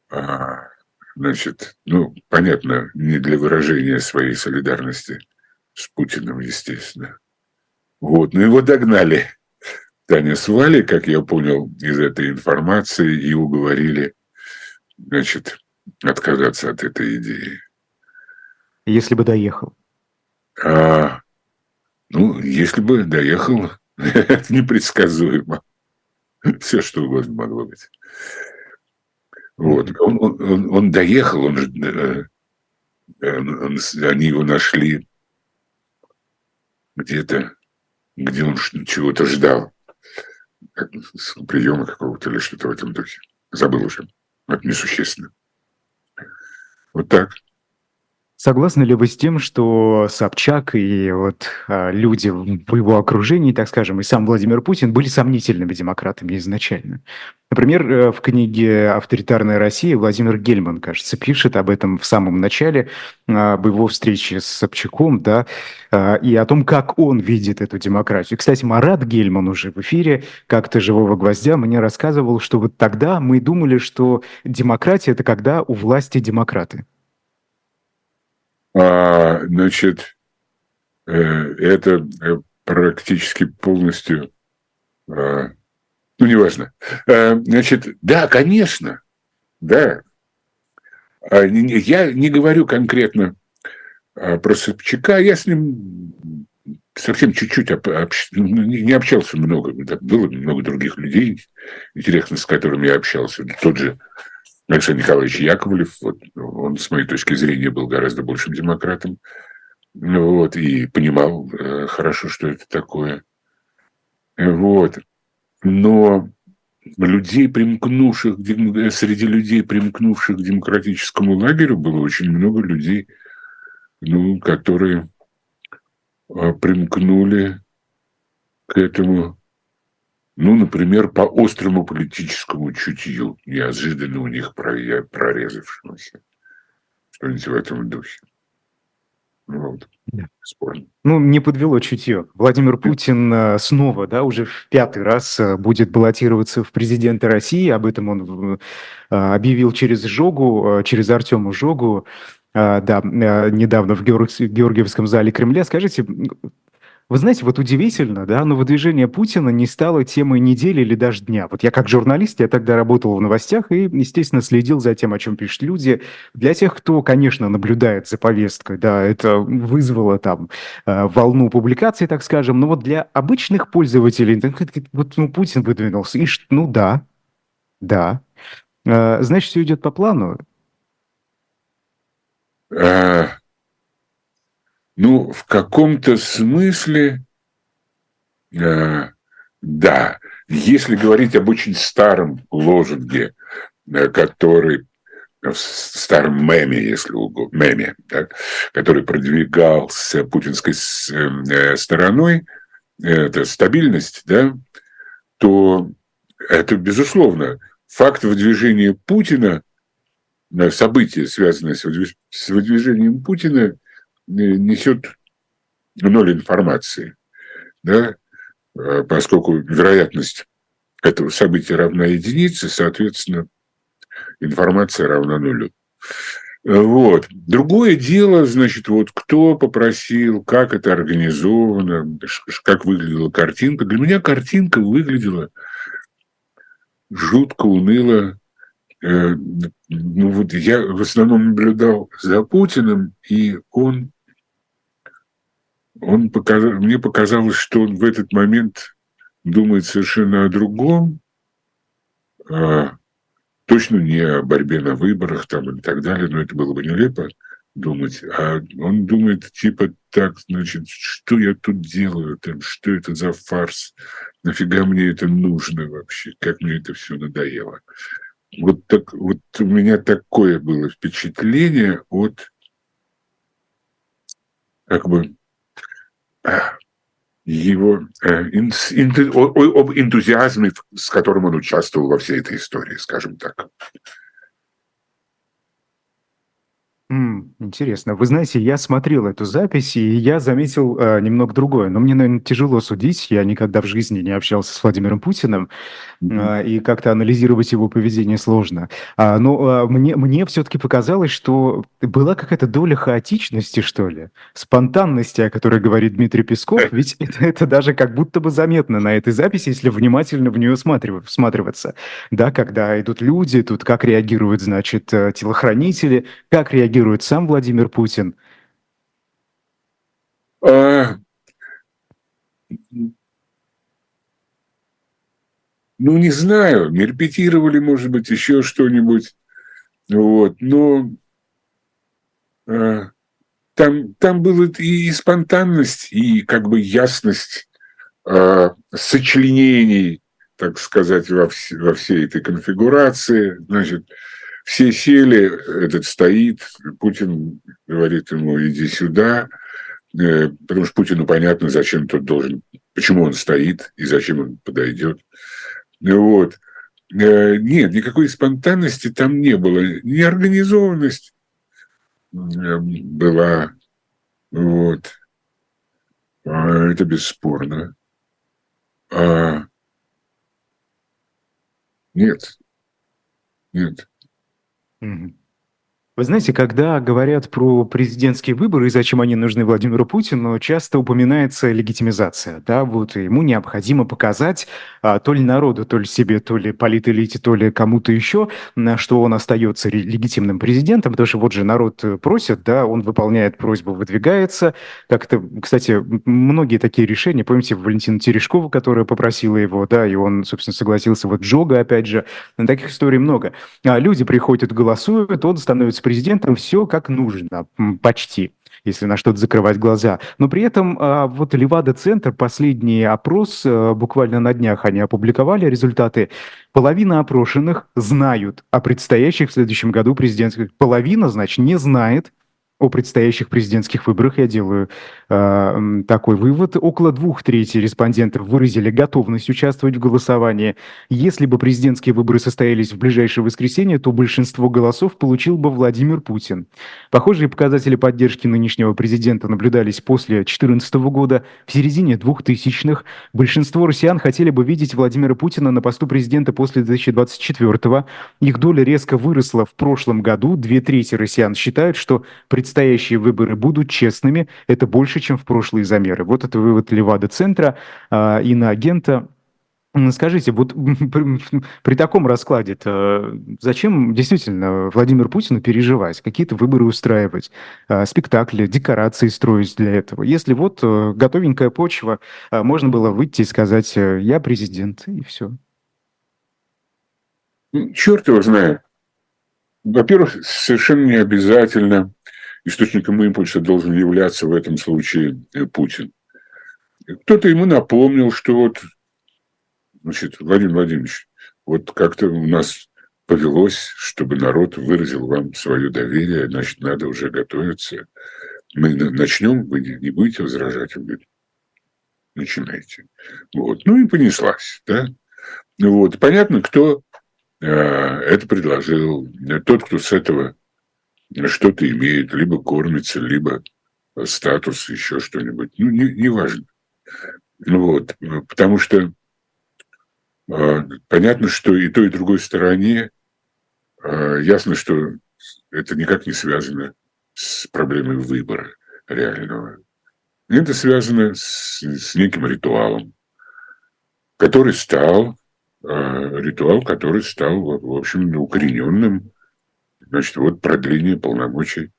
А, значит, ну, понятно, не для выражения своей солидарности с Путиным, естественно. Вот, но его догнали Таня с Валей, как я понял из этой информации, и уговорили, значит, отказаться от этой идеи. Если бы доехал. А, ну, если бы доехал, это непредсказуемо. Все, что угодно могло быть. Вот. Он, он, он доехал, он, э, он, они его нашли где-то, где он чего-то ждал. Приема какого-то или что-то в этом духе. Забыл уже. Это несущественно. Вот так. Согласны ли вы с тем, что Собчак и вот а, люди в его окружении, так скажем, и сам Владимир Путин были сомнительными демократами изначально? Например, э, в книге «Авторитарная Россия» Владимир Гельман, кажется, пишет об этом в самом начале, а, об его встрече с Собчаком, да, а, и о том, как он видит эту демократию. Кстати, Марат Гельман уже в эфире как-то «Живого гвоздя» мне рассказывал, что вот тогда мы думали, что демократия – это когда у власти демократы. А, значит, э, это э, практически полностью, а, ну, неважно. А, значит, да, конечно, да. А, я не говорю конкретно про Собчака, я с ним совсем чуть-чуть общ... Ну, не общался много. Было много других людей, интересных, с которыми я общался. Тот же Александр Николаевич Яковлев, вот, он, с моей точки зрения, был гораздо большим демократом, вот, и понимал э, хорошо, что это такое. Вот. Но людей, примкнувших, среди людей, примкнувших к демократическому лагерю, было очень много людей, ну, которые э, примкнули к этому ну, например, по острому политическому чутью, неожиданно у них прорезавшемуся. Что-нибудь в этом духе. Ну, вот. Спорно. Ну, не подвело чутье. Владимир Путин э, снова, да, уже в пятый раз э, будет баллотироваться в президенты России. Об этом он э, объявил через Жогу, через Артему Жогу. Да, недавно в Георгиевском зале Кремля. Скажите, вы знаете, вот удивительно, да, но выдвижение Путина не стало темой недели или даже дня. Вот я как журналист, я тогда работал в новостях и, естественно, следил за тем, о чем пишут люди. Для тех, кто, конечно, наблюдает за повесткой, да, это вызвало там э, волну публикаций, так скажем, но вот для обычных пользователей, вот ну, Путин выдвинулся, и ну да, да, э, значит, все идет по плану. Ну, в каком-то смысле, э, да, если говорить об очень старом лозунге, э, который в старом меме, если угодно, меме, да, который продвигался путинской э, стороной, это стабильность, да, то это, безусловно, факт выдвижения Путина, события, связанные с выдвижением Путина – несет ноль информации, да, а поскольку вероятность этого события равна единице, соответственно, информация равна нулю. Вот. Другое дело, значит, вот кто попросил, как это организовано, как выглядела картинка. Для меня картинка выглядела жутко уныло. Э, ну вот я в основном наблюдал за Путиным, и он он показал, мне показалось, что он в этот момент думает совершенно о другом, а, точно не о борьбе на выборах там и так далее, но это было бы нелепо думать, а он думает типа так, значит, что я тут делаю, там, что это за фарс, нафига мне это нужно вообще, как мне это все надоело. Вот, так, вот у меня такое было впечатление от как бы его э, об энтузиазме, с которым он участвовал во всей этой истории, скажем так. М, интересно. Вы знаете, я смотрел эту запись, и я заметил э, немного другое. Но мне, наверное, тяжело судить. Я никогда в жизни не общался с Владимиром Путиным, э, и как-то анализировать его поведение сложно. А, но э, мне, мне все-таки показалось, что была какая-то доля хаотичности, что ли, спонтанности, о которой говорит Дмитрий Песков. Ведь это, это даже как будто бы заметно на этой записи, если внимательно в нее всматриваться. Да, когда идут люди, тут как реагируют, значит, э, телохранители, как реагируют реагирует сам Владимир Путин? А... Ну, не знаю, не репетировали, может быть, еще что-нибудь. Вот, но а, там, там была и, и спонтанность, и как бы ясность а, сочленений, так сказать, во, вс- во всей этой конфигурации. Значит, все сели, этот стоит, Путин говорит ему, иди сюда, э, потому что Путину понятно, зачем тот должен, почему он стоит и зачем он подойдет. Вот. Э, нет, никакой спонтанности там не было. Неорганизованность э, была. Вот. А это бесспорно. А... Нет. Нет. Мгм. Вы знаете, когда говорят про президентские выборы и зачем они нужны Владимиру Путину, часто упоминается легитимизация. Да, вот ему необходимо показать а, то ли народу, то ли себе, то ли политэлите, то ли кому-то еще, на что он остается легитимным президентом, потому что вот же народ э, просит, да, он выполняет просьбу, выдвигается. Как-то, кстати, многие такие решения, помните, Валентина Терешкова, которая попросила его, да, и он, собственно, согласился, вот Джога, опять же, таких историй много. А люди приходят, голосуют, он становится президентом все как нужно, почти если на что-то закрывать глаза. Но при этом а, вот Левада-центр, последний опрос, а, буквально на днях они опубликовали результаты, половина опрошенных знают о предстоящих в следующем году президентских, половина, значит, не знает, о предстоящих президентских выборах я делаю э, такой вывод. Около двух третей респондентов выразили готовность участвовать в голосовании. Если бы президентские выборы состоялись в ближайшее воскресенье, то большинство голосов получил бы Владимир Путин. Похожие показатели поддержки нынешнего президента наблюдались после 2014 года. В середине 2000-х большинство россиян хотели бы видеть Владимира Путина на посту президента после 2024 -го. Их доля резко выросла в прошлом году. Две трети россиян считают, что предстоящие предстоящие выборы будут честными. Это больше, чем в прошлые замеры. Вот это вывод Левада-центра, э, иноагента. Скажите, вот при, при таком раскладе зачем действительно Владимиру Путину переживать, какие-то выборы устраивать, э, спектакли, декорации строить для этого? Если вот э, готовенькая почва, э, можно было выйти и сказать, я президент, и все. Черт его знает. Во-первых, совершенно не обязательно источником импульса должен являться в этом случае э, Путин. Кто-то ему напомнил, что вот, значит, Владимир Владимирович, вот как-то у нас повелось, чтобы народ выразил вам свое доверие, значит, надо уже готовиться. Мы начнем, вы не будете возражать, он говорит, начинайте. Вот. Ну и понеслась, да. Вот. Понятно, кто э, это предложил. Тот, кто с этого что-то имеет, либо кормится, либо статус, еще что-нибудь. Ну, не, не важно. Вот. Потому что э, понятно, что и той, и другой стороне э, ясно, что это никак не связано с проблемой выбора реального. Это связано с, с неким ритуалом, который стал, э, ритуал, который стал, в общем, укорененным Значит, вот продление полномочий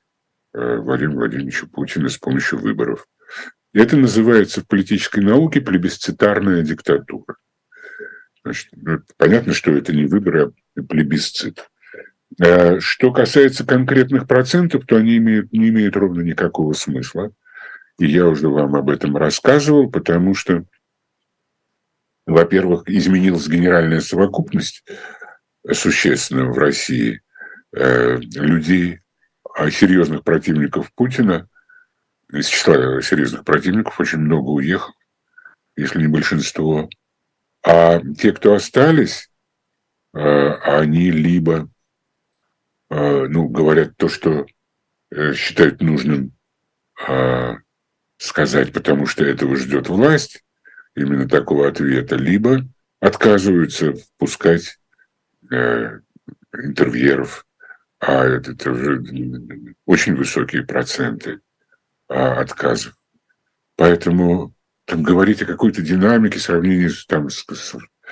э, Владимира Владимировича Путина с помощью выборов. Это называется в политической науке плебисцитарная диктатура. Значит, ну, понятно, что это не выборы, а плебисцит. Э, что касается конкретных процентов, то они имеют, не имеют ровно никакого смысла. И я уже вам об этом рассказывал, потому что, во-первых, изменилась генеральная совокупность существенно в России э, людей, а серьезных противников Путина, из числа серьезных противников очень много уехало, если не большинство. А те, кто остались, э, они либо а, ну, говорят то, что э, считают нужным сказать, потому что этого ждет власть, именно такого ответа, либо отказываются впускать э, интервьюеров, а это, уже очень высокие проценты а, отказов. Поэтому там говорить о какой-то динамике, сравнении с, там, с,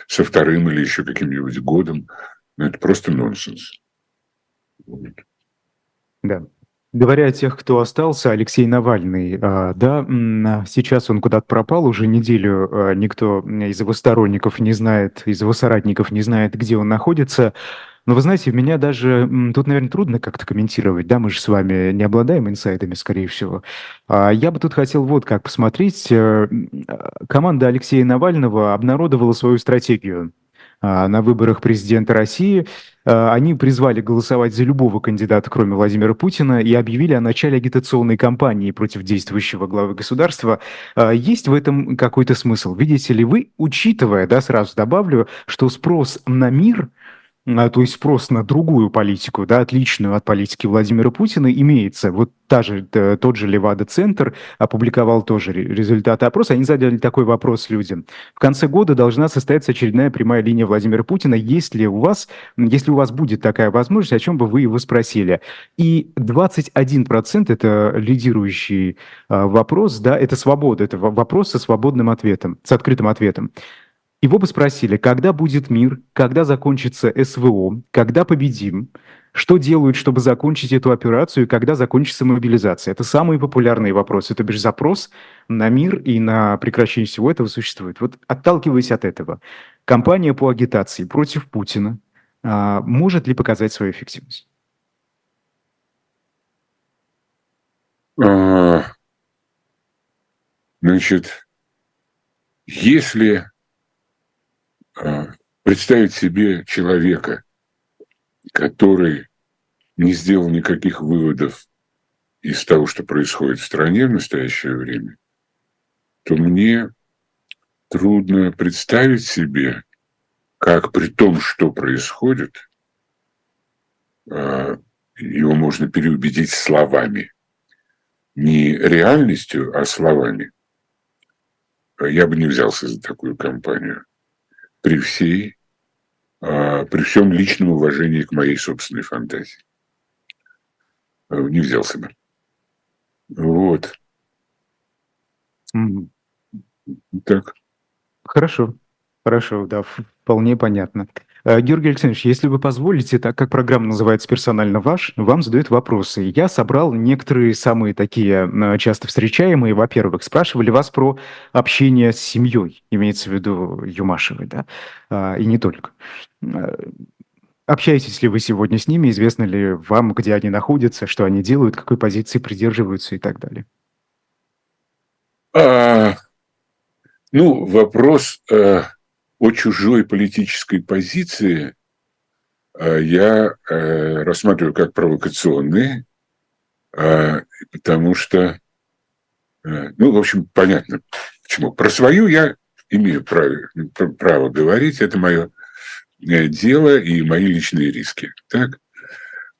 со вторым или еще каким-нибудь годом, ну, это просто нонсенс. Да. Говоря о тех, кто остался, Алексей Навальный, а, да, сейчас он куда-то пропал, уже неделю а, никто из его сторонников не знает, из его соратников не знает, где он находится. Но вы знаете, меня даже тут, наверное, трудно как-то комментировать, да, мы же с вами не обладаем инсайдами, скорее всего. А я бы тут хотел вот как посмотреть. Э, команда Алексея Навального обнародовала свою стратегию а, на выборах президента России. А, они призвали голосовать за любого кандидата, кроме Владимира Путина, и объявили о начале агитационной кампании против действующего главы государства. А, есть в этом какой-то смысл? Видите ли вы, учитывая, да, сразу добавлю, что спрос на мир – а, то есть спрос на другую политику, да, отличную от политики Владимира Путина, имеется. Вот та же, тот же Левада-центр опубликовал тоже результаты опроса. Они задали такой вопрос людям. В конце года должна состояться очередная прямая линия Владимира Путина. Если у вас, если у вас будет такая возможность, о чем бы вы его спросили? И 21% это лидирующий а, вопрос, да, это свобода, это вопрос со свободным ответом, с открытым ответом. Его бы спросили, когда будет мир, когда закончится СВО, когда победим, что делают, чтобы закончить эту операцию, и когда закончится мобилизация. Это самые популярные вопросы. Это бишь запрос на мир и на прекращение всего этого существует. Вот отталкиваясь от этого, кампания по агитации против Путина а, может ли показать свою эффективность? А, значит, если представить себе человека, который не сделал никаких выводов из того, что происходит в стране в настоящее время, то мне трудно представить себе, как при том, что происходит, а, его можно переубедить словами. Не реальностью, а словами. Я бы не взялся за такую кампанию при всей, а, при всем личном уважении к моей собственной фантазии. А, не взялся бы. Вот. Mm. Так. Хорошо. Хорошо, да, вполне понятно. Э, Георгий Александрович, если вы позволите, так как программа называется «Персонально ваш», вам задают вопросы. Я собрал некоторые самые такие часто встречаемые. Во-первых, спрашивали вас про общение с семьей, имеется в виду Юмашевой, да, а, и не только. Э, общаетесь ли вы сегодня с ними? Известно ли вам, где они находятся, что они делают, какой позиции придерживаются и так далее? А, ну, вопрос... А о чужой политической позиции э, я э, рассматриваю как провокационные, э, потому что, ну, в общем, понятно почему. Про свою я имею право, право говорить, это мое дело и мои личные риски. Так?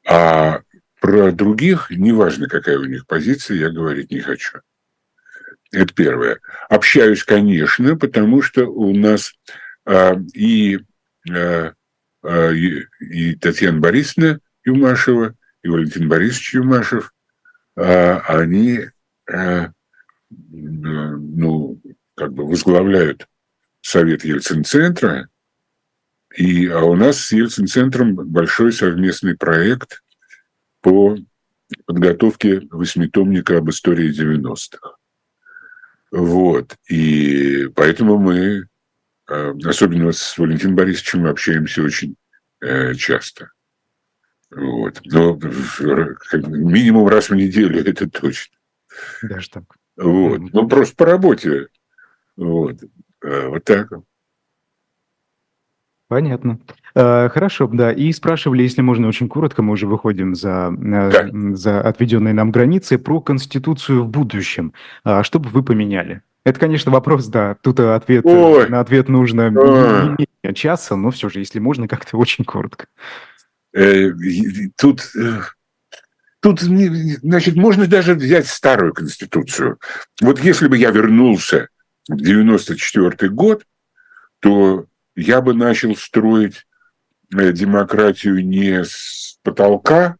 А про других, неважно, какая у них позиция, я говорить не хочу. Это первое. Общаюсь, конечно, потому что у нас а, и, а, а, и, и Татьяна Борисовна Юмашева, и Валентин Борисович Юмашев, они ну, как бы возглавляют Совет Ельцин-центра, и, а у нас с Ельцин-центром большой совместный проект по подготовке восьмитомника об истории 90-х. Вот. И поэтому мы Э, особенно с Валентином Борисовичем мы общаемся очень э, часто. Вот. Но минимум раз в неделю это точно. Даже так. Вот. Ну, просто по работе. Вот. А, вот так. Понятно. Э, хорошо, да. И спрашивали, если можно очень коротко, мы уже выходим за, э, Да. за отведенные нам границы, про Конституцию в будущем. А Что бы вы поменяли? Это, конечно, вопрос, да. Тут ответ, э, Ой. на ответ нужно не- А. не менее часа, но все же, если можно, как-то очень коротко. Э, Тут, э, тут, значит, можно даже взять старую конституцию. Вот если бы я вернулся в 94 год, то я бы начал строить э, демократию не с потолка,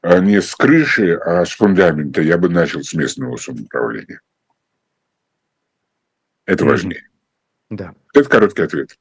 а не с крыши, а с фундамента. Я бы начал с местного самоуправления. Это Мгм. важнее. Да. Это короткий ответ.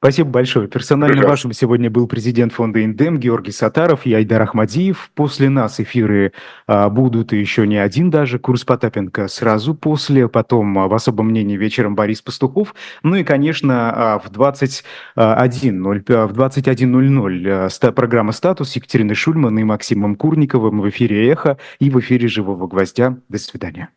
Спасибо большое. Персонально Пожалуйста. вашим сегодня был президент фонда «Индем» Георгий Сатаров и Айдар Ахмадиев. После нас эфиры а, будут и еще не один даже. Курс Потапенко сразу после, потом а, в особом мнении вечером Борис Пастухов. Ну и, конечно, а, в 21.00 а, в 21.00 а, ста- программа «Статус» Екатерины Шульман и Максимом Курниковым в эфире «Эхо» и в эфире «Живого гвоздя». До свидания.